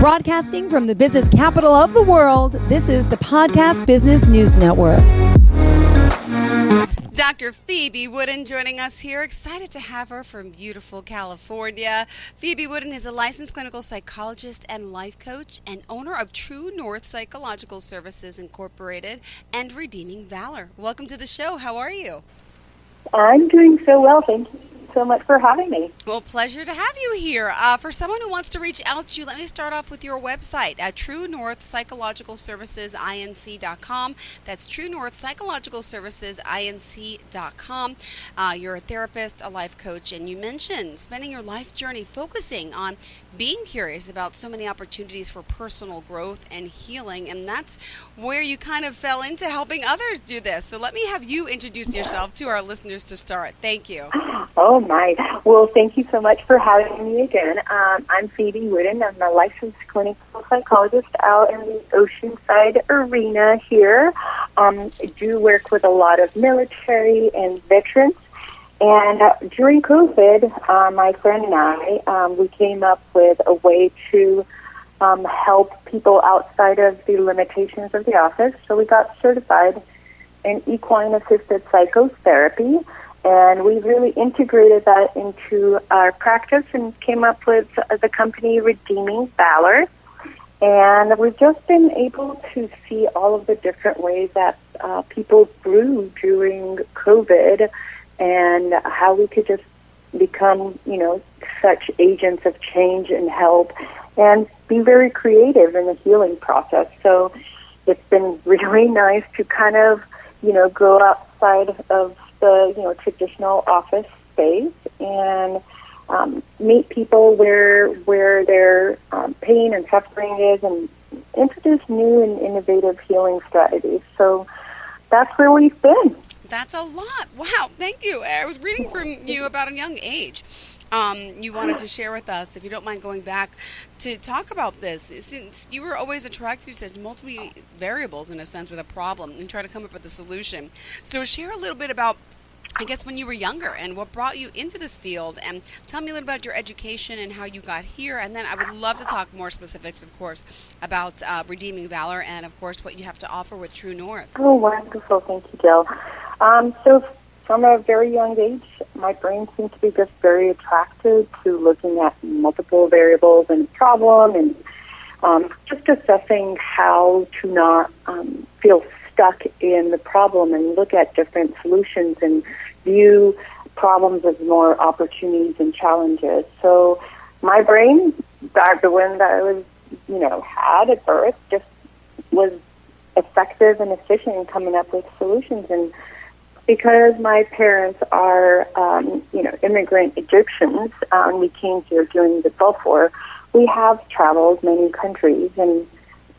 Broadcasting from the business capital of the world, this is the Podcast Business News Network. Dr. Phoebe Wooden joining us here. Excited to have her from beautiful California. Phoebe Wooden is a licensed clinical psychologist and life coach and owner of True North Psychological Services Incorporated and Redeeming Valor. Welcome to the show. How are you? I'm doing so well. Thank you so much for having me. Well, pleasure to have you here. Uh, for someone who wants to reach out to you, let me start off with your website at True North Psychological Services Inc.com. That's True North Psychological Services Inc.com. Uh, you're a therapist, a life coach, and you mentioned spending your life journey focusing on being curious about so many opportunities for personal growth and healing, and that's where you kind of fell into helping others do this. So let me have you introduce yourself to our listeners to start. Thank you. Oh my! Well, thank you so much for having me again. Um, I'm Phoebe Wooden. I'm a licensed clinical psychologist out in the Oceanside arena here. Um, I do work with a lot of military and veterans and uh, during COVID, uh, my friend and I, um, we came up with a way to um, help people outside of the limitations of the office. So we got certified in equine assisted psychotherapy, and we really integrated that into our practice and came up with the company Redeeming Valor. And we've just been able to see all of the different ways that uh, people grew during COVID and how we could just become, you know, such agents of change and help and be very creative in the healing process. So it's been really nice to kind of, you know, go outside of the, you know, traditional office space and um, meet people where where their um, pain and suffering is and introduce new and innovative healing strategies. So that's where we've been. That's a lot. Wow, thank you. I was reading from you about a young age. Um, you wanted to share with us, if you don't mind going back to talk about this, since you were always attracted to such multiple variables in a sense with a problem and try to come up with a solution. So, share a little bit about I guess when you were younger and what brought you into this field and tell me a little about your education and how you got here and then I would love to talk more specifics of course about uh, Redeeming Valor and of course what you have to offer with True North. Oh wonderful, thank you Jill. Um, so from a very young age, my brain seemed to be just very attracted to looking at multiple variables and problem and um, just assessing how to not um, feel stuck in the problem and look at different solutions and view problems as more opportunities and challenges. So my brain, the one that I was, you know, had at birth, just was effective and efficient in coming up with solutions and because my parents are, um, you know, immigrant Egyptians, um, we came here during the Gulf War. We have traveled many countries and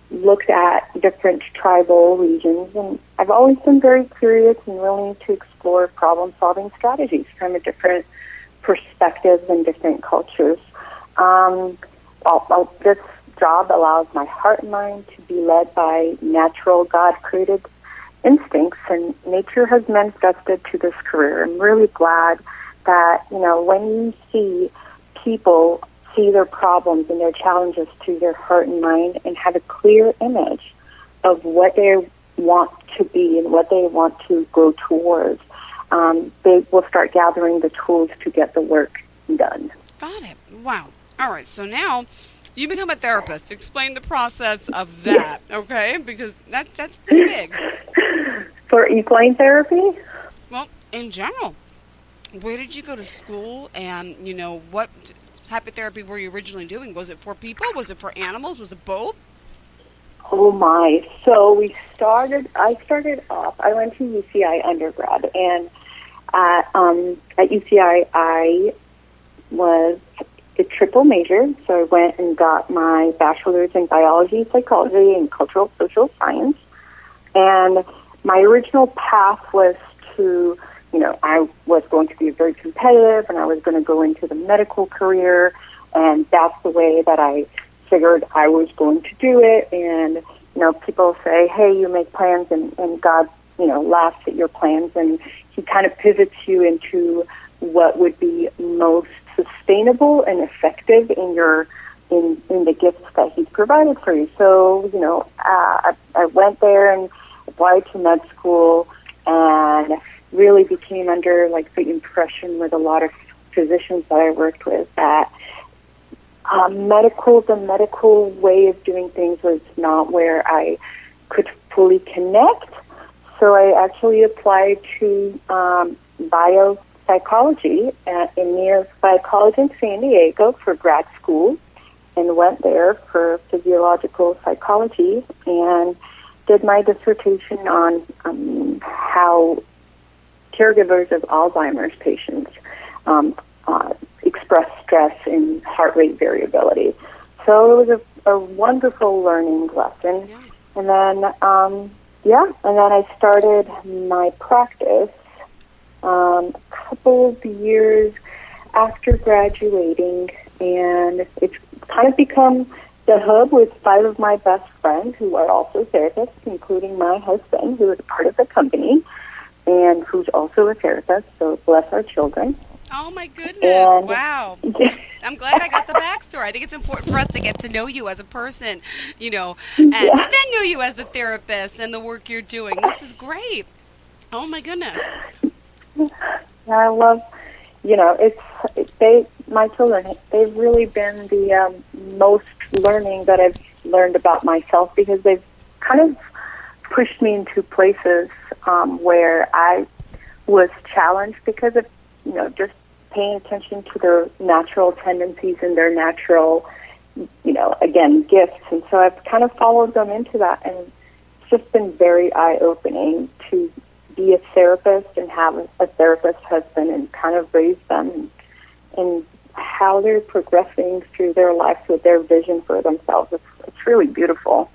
looked at different tribal regions, and I've always been very curious and willing to explore problem-solving strategies from a different perspectives and different cultures. Um, this job allows my heart and mind to be led by natural God-created instincts, and nature has manifested to this career. I'm really glad that, you know, when you see people see their problems and their challenges to their heart and mind and have a clear image of what they want to be and what they want to go towards, um, they will start gathering the tools to get the work done. Got it. Wow. All right. So now you become a therapist. Explain the process of that, okay? Because that, that's pretty big. For equine therapy? Well, in general. Where did you go to school and, you know, what type of therapy were you originally doing? Was it for people? Was it for animals? Was it both? Oh my. So we started, I started off, I went to UCI undergrad and at, um, at UCI I was a triple major. So I went and got my bachelor's in biology, psychology, and cultural social science. And my original path was to you know, I was going to be very competitive and I was going to go into the medical career. And that's the way that I figured I was going to do it. And, you know, people say, hey, you make plans and, and God, you know, laughs at your plans and he kind of pivots you into what would be most sustainable and effective in your in in the gifts that he's provided for you. So you know, uh, I, I went there and applied to med school and really became under like the impression with a lot of physicians that I worked with that uh, medical, the medical way of doing things was not where I could fully connect. So I actually applied to um, biopsychology at EMEA Psychology in San Diego for grad school and went there for physiological psychology and did my dissertation on um, how caregivers of Alzheimer's patients um, uh, express stress and heart rate variability. So it was a, a wonderful learning lesson. Yeah. And then, um, yeah, and then I started my practice um, a couple of years after graduating, and it's kind of become the hub with five of my best friends who are also therapists, including my husband, who is part of the company and who's also a therapist. So bless our children. Oh my goodness! And- wow. I'm glad I got the backstory. I think it's important for us to get to know you as a person, you know, and Yeah. then know you as the therapist and the work you're doing. This is great. Oh my goodness. I love, you know, it's they my children. They've really been the um, most learning that I've learned about myself because they've kind of pushed me into places um, where I was challenged because of you know just paying attention to their natural tendencies and their natural, you know, again gifts. And so I've kind of followed them into that, and it's just been very eye opening to be a therapist and have a, therapist husband and kind of raise them and, and how they're progressing through their lives with their vision for themselves. It's, it's really beautiful.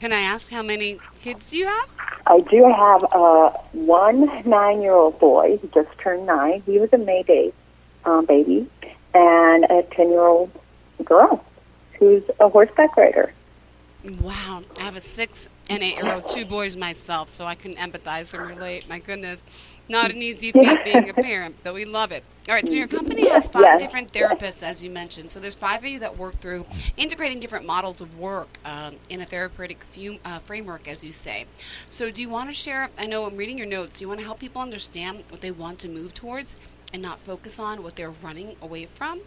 Can I ask how many kids you have? I do have uh, one nine-year-old boy who just turned nine. He was a May Day um, baby, and a ten-year-old girl who's a horseback rider. Wow. I have a six and eight year old, two boys myself, so I can empathize and relate. My goodness. Not an easy feat being a parent, though we love it. All right, so your company has five Yes. different therapists, as you mentioned. So there's five of you that work through integrating different models of work um, in a therapeutic fu- uh, framework, as you say. So do you want to share? I know I'm reading your notes. Do you want to help people understand what they want to move towards and not focus on what they're running away from?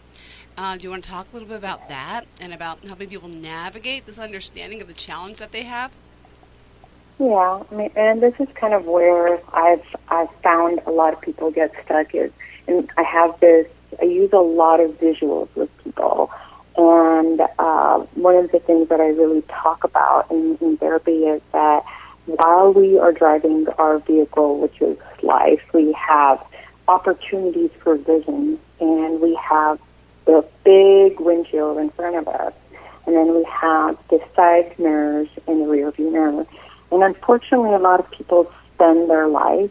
Uh, do you want to talk a little bit about that and about helping people navigate this understanding of the challenge that they have? Yeah, I mean, and this is kind of where I've I've found a lot of people get stuck is, and I have this. I use a lot of visuals with people, and uh, one of the things that I really talk about in, in therapy is that while we are driving our vehicle, which is life, we have opportunities for vision, and we have the big windshield in front of us, and then we have the side mirrors and the rear view mirror. And unfortunately, a lot of people spend their life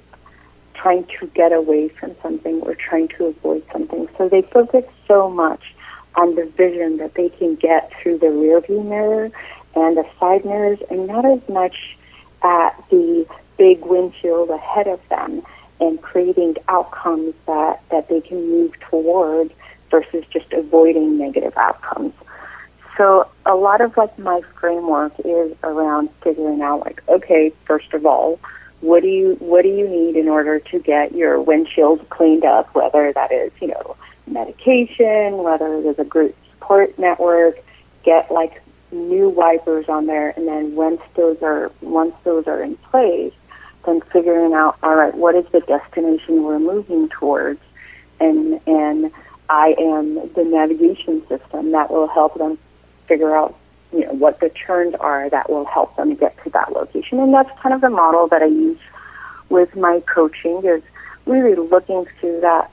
trying to get away from something or trying to avoid something. So they focus so much on the vision that they can get through the rear view mirror and the side mirrors and not as much at the big windshield ahead of them and creating outcomes that, that they can move toward versus just avoiding negative outcomes. So a lot of like my framework is around figuring out like, okay, first of all, what do you what do you need in order to get your windshield cleaned up, whether that is, you know, medication, whether there's a group support network, get like new wipers on there and then once those are once those are in place, then figuring out, all right, what is the destination we're moving towards? And and I am the navigation system that will help them figure out, you know, what the turns are that will help them get to that location. And that's kind of the model that I use with my coaching is really looking through that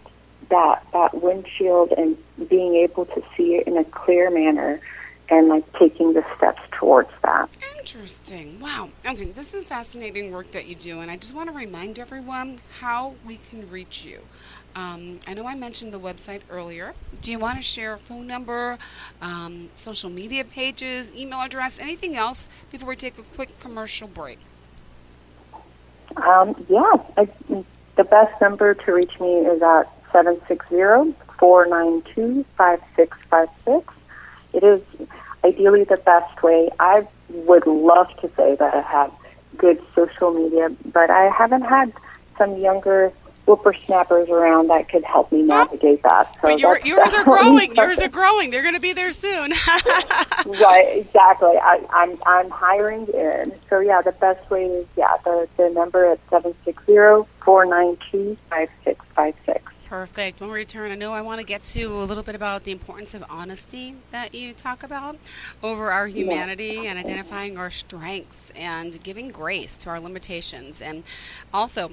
that that windshield and being able to see it in a clear manner and like taking the steps towards that. Interesting. Wow. Okay, this is fascinating work that you do, and I just want to remind everyone how we can reach you. Um, I know I mentioned the website earlier. Do you want to share a phone number, um, social media pages, email address, anything else before we take a quick commercial break? Um, yeah, I, the best number to reach me is at 760-492-5656. It is ideally the best way. I would love to say that I have good social media, but I haven't had some younger whippersnappers around that could help me navigate that. So but your, yours are growing. Yours are growing. They're going to be there soon. right, exactly. I, I'm I'm hiring in. So yeah, the best way is yeah the the number at seven six zero four nine two five six five six. Perfect. When we return, I know I want to get to a little bit about the importance of honesty that you talk about over our humanity yeah. and identifying our strengths and giving grace to our limitations. And also,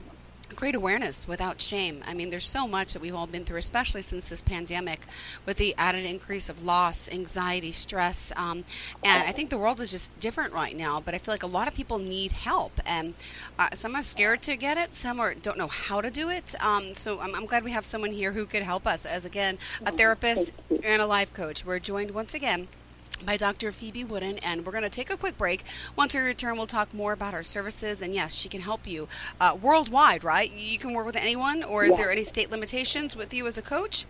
great awareness without shame. I mean, there's so much that we've all been through, especially since this pandemic, with the added increase of loss, anxiety, stress. Um, and I think the world is just different right now, but I feel like a lot of people need help. And uh, some are scared to get it, some are, don't know how to do it. Um, so I'm, I'm, glad we have someone here who could help us as, again, a therapist and a life coach. We're joined once again by Dr. Phoebe Wooden, and we're going to take a quick break. Once we return, we'll talk more about our services, and yes, she can help you uh, worldwide, right? You can work with anyone, or is there any state limitations with you as a coach?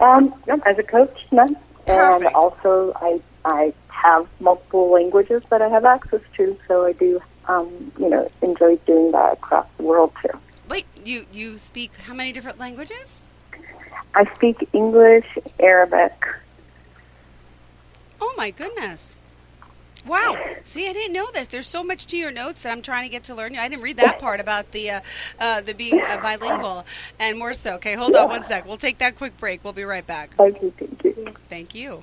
Um, no, as a coach, none. Perfect. And also, I I have multiple languages that I have access to, so I do, um, you know, enjoy doing that across the world too. Wait, you you speak how many different languages? I speak English, Arabic, Oh my goodness. Wow. See, I didn't know this. There's so much to your notes that I'm trying to get to learn. I didn't read that part about the uh, uh, the being uh, bilingual and more so. Okay, hold on one sec. We'll take that quick break. We'll be right back. Thank you. Thank you. Thank you.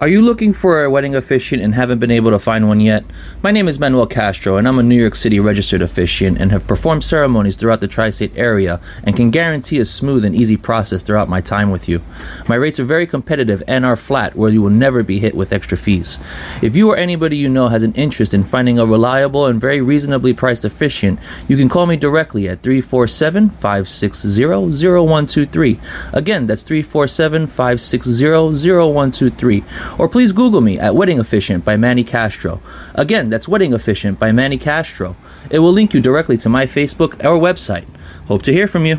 Are you looking for a wedding officiant and haven't been able to find one yet? My name is Manuel Castro, and I'm a New York City registered officiant and have performed ceremonies throughout the tri state area and can guarantee a smooth and easy process throughout my time with you. My rates are very competitive and are flat, where you will never be hit with extra fees. If you or anybody you know has an interest in finding a reliable and very reasonably priced officiant, you can call me directly at 347 560 0123. Again, that's 347 560 0123 or please Google me at Wedding Officiant by Manny Castro. Again, that's Wedding Officiant by Manny Castro. It will link you directly to my Facebook or website. Hope to hear from you.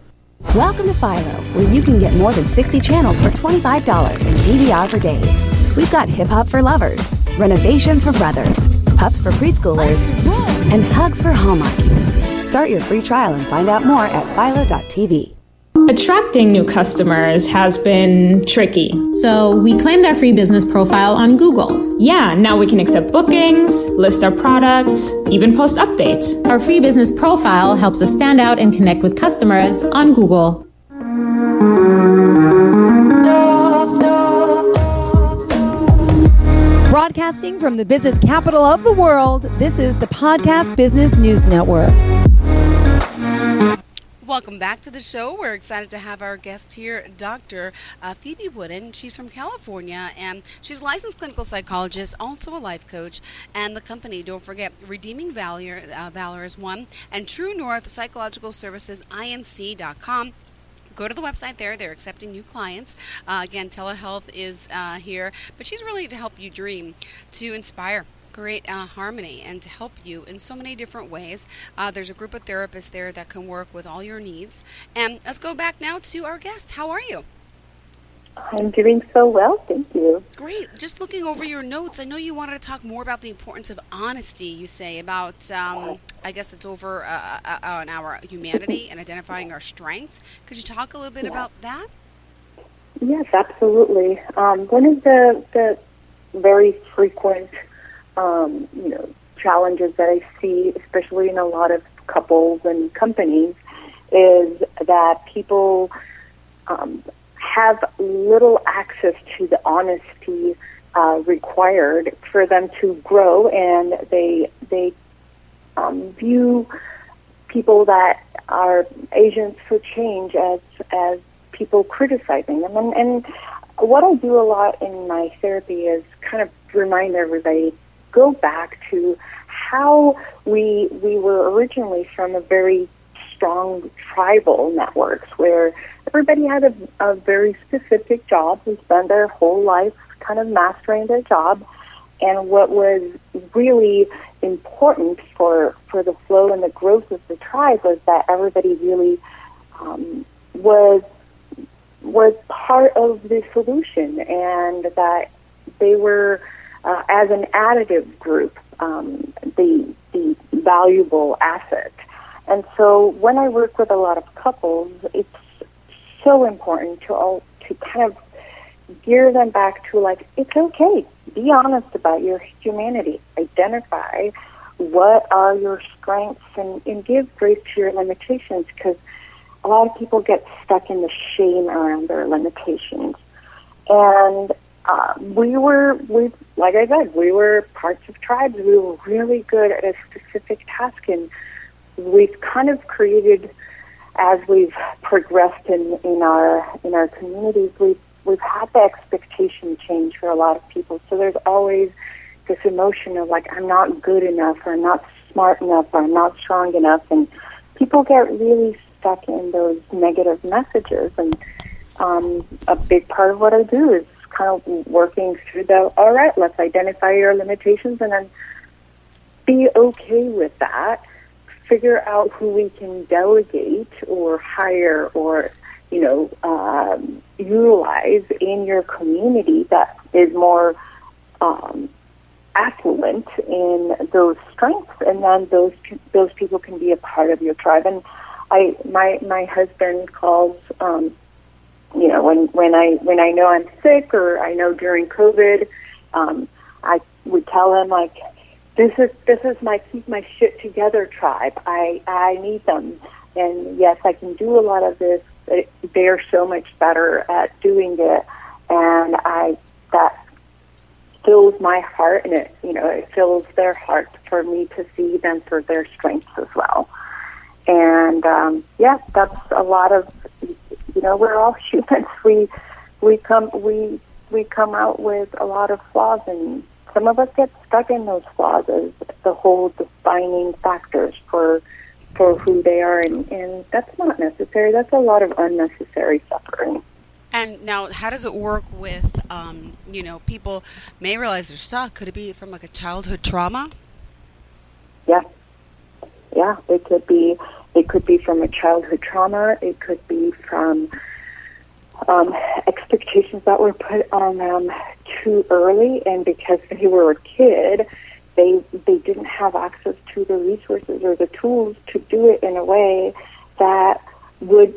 Welcome to Philo, where you can get more than 60 channels for $25 and DVR for days. We've got hip hop for lovers, renovations for brothers, pups for preschoolers, and hugs for hallmarkies. Start your free trial and find out more at philo.tv. Attracting new customers has been tricky. So we claimed our free business profile on Google. Yeah, now we can accept bookings, list our products, even post updates. Our free business profile helps us stand out and connect with customers on Google. Broadcasting from the business capital of the world, this is the Podcast Business News Network. Welcome back to the show. We're excited to have our guest here, Dr. Uh, Phoebe Wooden. She's from California and she's licensed clinical psychologist, also a life coach, and the company, don't forget, Redeeming Valor, uh, Valor is one, and True North Psychological Services, INC.com go to the website there. They're accepting new clients. Uh, again, telehealth is uh, here, but she's really to help you dream, to inspire create uh, harmony and to help you in so many different ways. Uh, there's a group of therapists there that can work with all your needs. And let's go back now to our guest. How are you? I'm doing so well, thank you. Great. Just looking over your notes, I know you wanted to talk more about the importance of honesty. You say about, um, I guess it's over uh, uh, on our humanity and identifying our strengths. Could you talk a little bit Yeah. about that? Yes, absolutely. Um, one of the, the very frequent, um, you know, challenges that I see, especially in a lot of couples and companies, is that people um, have little access to the honesty uh, required for them to grow, and they they um, view people that are agents for change as as people criticizing them. And, and what I do a lot in my therapy is kind of remind everybody go back to how we we were originally from a very strong tribal networks where everybody had a, a very specific job. Who spent their whole life kind of mastering their job. And what was really important for for the flow and the growth of the tribe was that everybody really um, was was part of the solution and that they were uh, as an additive group um, the the valuable asset. And so when I work with a lot of couples it's so important to all to kind of gear them back to like it's okay. Be honest about your humanity. Identify what are your strengths and, and give grace to your limitations because a lot of people get stuck in the shame around their limitations. And uh, we were we like i said we were parts of tribes we were really good at a specific task and we've kind of created as we've progressed in, in our in our communities, we've we've had the expectation change for a lot of people. So there's always this emotion of like I'm not good enough, or I'm not smart enough, or I'm not strong enough, and people get really stuck in those negative messages. And um, a big part of what I do is kind of working through the all right, let's identify your limitations, and then be okay with that figure out who we can delegate or hire or you know um, utilize in your community that is more um, affluent in those strengths, and then those those people can be a part of your tribe. And I my my husband calls. Um, you know, when when I when I know I'm sick or I know during COVID, um, I would tell him like, this is this is my keep my shit together tribe. I I need them, and yes, I can do a lot of this. They're so much better at doing it, and I that fills my heart, and it you know it fills their heart for me to see them for their strengths as well. And um, yeah, that's a lot of you know we're all humans. We we come we we come out with a lot of flaws and some of us get stuck in those flaws as the whole defining factors for for who they are, and, and that's not necessary. That's a lot of unnecessary suffering. And now, how does it work with, um, you know, people may realize they're stuck? Could it be from like a childhood trauma? Yeah, yeah. It could be. It could be from a childhood trauma. It could be from um, expectations that were put on them too early, and because they were a kid, they they didn't have access to the resources or the tools to do it in a way that would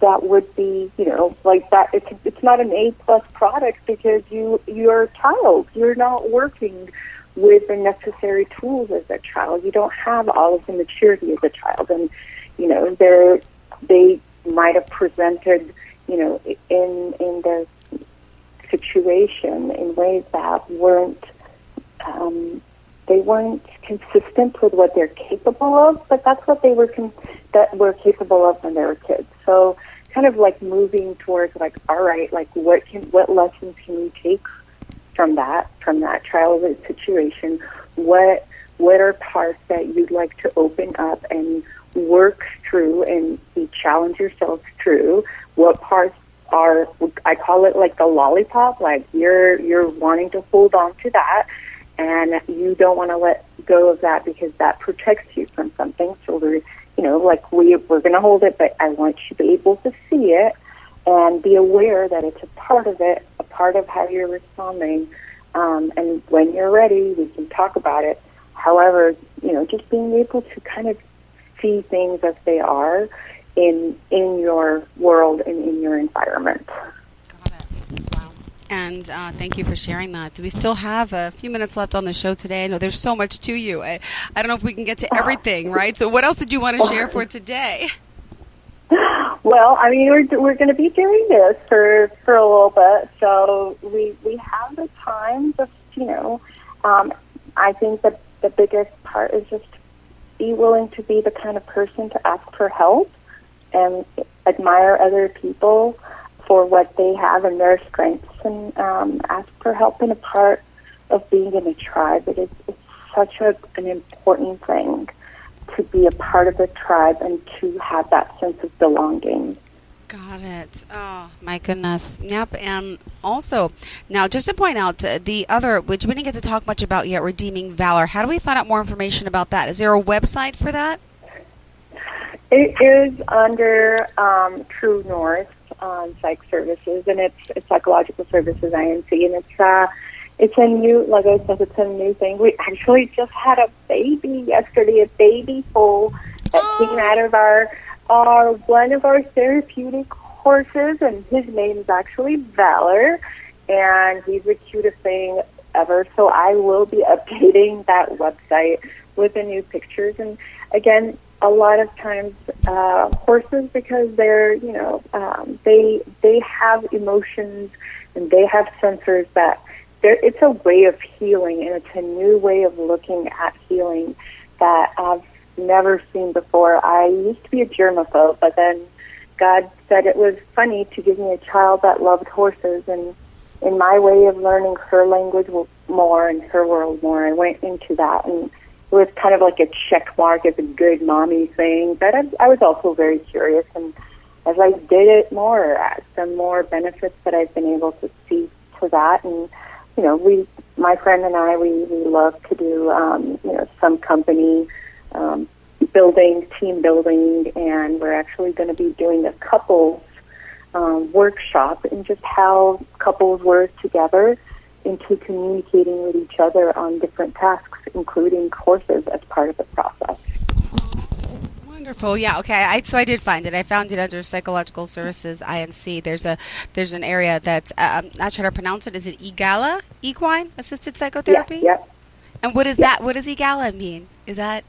that would be you know like that. It's it's not an A plus product because you you're a child. You're not working with the necessary tools as a child. You don't have all of the maturity as a child, and you know they're they might have presented you know, in in their situation in ways that weren't um, they weren't consistent with what they're capable of, but that's what they were con- that were capable of when they were kids. So kind of like moving towards like, all right, like what can what lessons can we take from that from that childhood situation? What what are parts that you'd like to open up and work through and challenge yourself through what parts are I call it like the lollipop, like you're you're wanting to hold on to that and you don't want to let go of that because that protects you from something. So we're you know, like we we're gonna hold it but I want you to be able to see it and be aware that it's a part of it, part of how you're responding. Um, and when you're ready, we can talk about it. However, you know, just being able to kind of see things as they are in in your world and in your environment. Got it. Wow. And uh, thank you for sharing that. Do we still have a few minutes left on the show today? I know there's so much to you. I, I don't know if we can get to everything, right? So, what else did you want to share for today? Well, I mean, we're we're going to be doing this for for a little bit, so we we have the time. Just you know, um, I think that the biggest part is just be willing to be the kind of person to ask for help and admire other people for what they have and their strengths and um, ask for help in a part of being in a tribe. It is it's such a, an important thing to be a part of a tribe and to have that sense of belonging. Got it. Oh my goodness. Yep. And also, now just to point out the other, which we didn't get to talk much about yet, redeeming valor. How do we find out more information about that? Is there a website for that? It is under um, True North um, Psych Services, and it's, it's Psychological Services INC, and it's uh, it's a new, like I said, it's a new thing. We actually just had a baby yesterday, a baby foal that came out of our our one of our therapeutic horses, and his name is actually Valor, and he's the cutest thing ever. So I will be updating that website with the new pictures, and again, a lot of times uh, horses because they're you know um, they they have emotions and they have sensors that there it's a way of healing and it's a new way of looking at healing that I've never seen before. I used to be a germaphobe, but then God said it was funny to give me a child that loved horses and in my way of learning her language more and her world more, I went into that and it was kind of like a check mark as a good mommy thing. But I, I was also very curious, and as I did it more, uh, some more benefits that I've been able to see to that. And you know, we, my friend and I, we we love to do um, you know some company um, building, team building, and we're actually going to be doing a couples um, workshop and just how couples work together into communicating with each other on different tasks, including courses as part of the process. Wonderful. Yeah. Okay. I, so I did find it. I found it under Psychological Services INC. There's a there's an area that's I'm not sure how to pronounce it. Is it EAGALA? Equine Assisted Psychotherapy. Yeah. And what is yeah. that? What does EAGALA mean? Is that?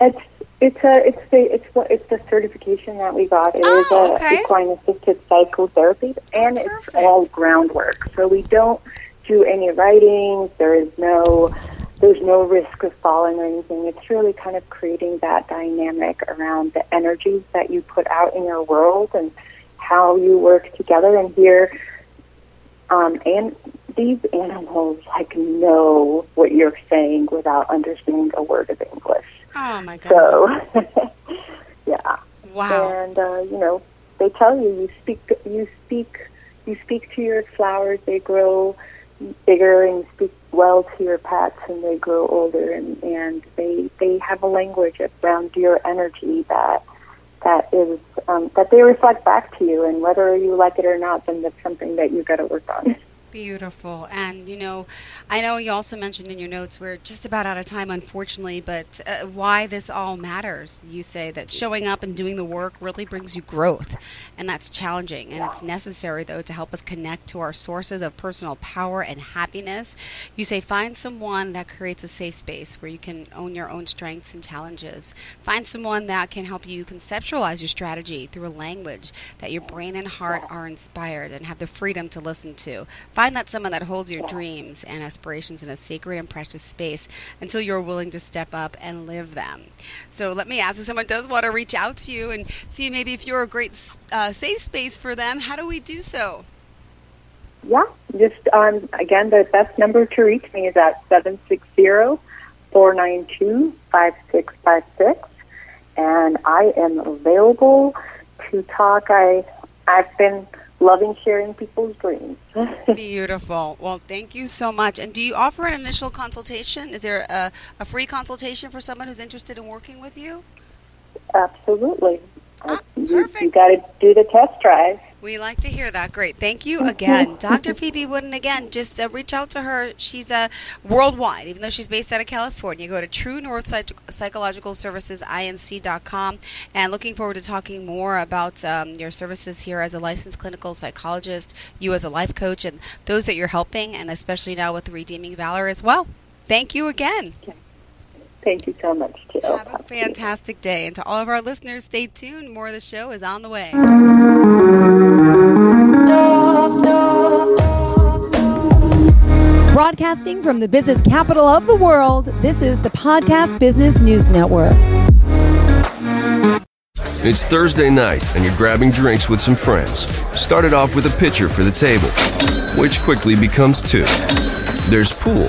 It's it's a it's the it's what it's the certification that we got. It oh, is a okay. equine assisted psychotherapy, and oh, it's all groundwork. So we don't do any riding. There is no there's no risk of falling or anything. It's really kind of creating that dynamic around the energies that you put out in your world and how you work together. And here, um, and these animals like know what you're saying without understanding a word of English. Oh my god! So, yeah. Wow. And uh, you know, they tell you you speak you speak you speak to your flowers. They grow bigger and speak well to your pets and they grow older and, and they they have a language around your energy that that is um, that they reflect back to you and whether you like it or not then that's something that you got to work on Beautiful. And, you know, I know you also mentioned in your notes we're just about out of time, unfortunately, but uh, why this all matters. You say that showing up and doing the work really brings you growth, and that's challenging. And it's necessary, though, to help us connect to our sources of personal power and happiness. You say find someone that creates a safe space where you can own your own strengths and challenges. Find someone that can help you conceptualize your strategy through a language that your brain and heart are inspired and have the freedom to listen to. Find that someone that holds your dreams and aspirations in a sacred and precious space until you're willing to step up and live them. So let me ask if someone does want to reach out to you and see maybe if you're a great uh, safe space for them, how do we do so? Yeah, just um, again, the best number to reach me is at 760 492 5656. And I am available to talk. I I've been loving sharing people's dreams. Beautiful. Well, thank you so much. And do you offer an initial consultation? Is there a, a free consultation for someone who's interested in working with you? Absolutely. Ah, you, perfect. you got to do the test drive. We like to hear that. Great. Thank you again. Dr. Phoebe Wooden, again, just uh, reach out to her. She's uh, worldwide, even though she's based out of California. Go to True North Psych- Psychological Services, INC.com. And looking forward to talking more about um, your services here as a licensed clinical psychologist, you as a life coach, and those that you're helping, and especially now with Redeeming Valor as well. Thank you again. Thank you so much, Jill. Have a fantastic day. And to all of our listeners, stay tuned. More of the show is on the way. Broadcasting from the business capital of the world, this is the Podcast Business News Network. It's Thursday night, and you're grabbing drinks with some friends. Started off with a pitcher for the table, which quickly becomes two. There's pool.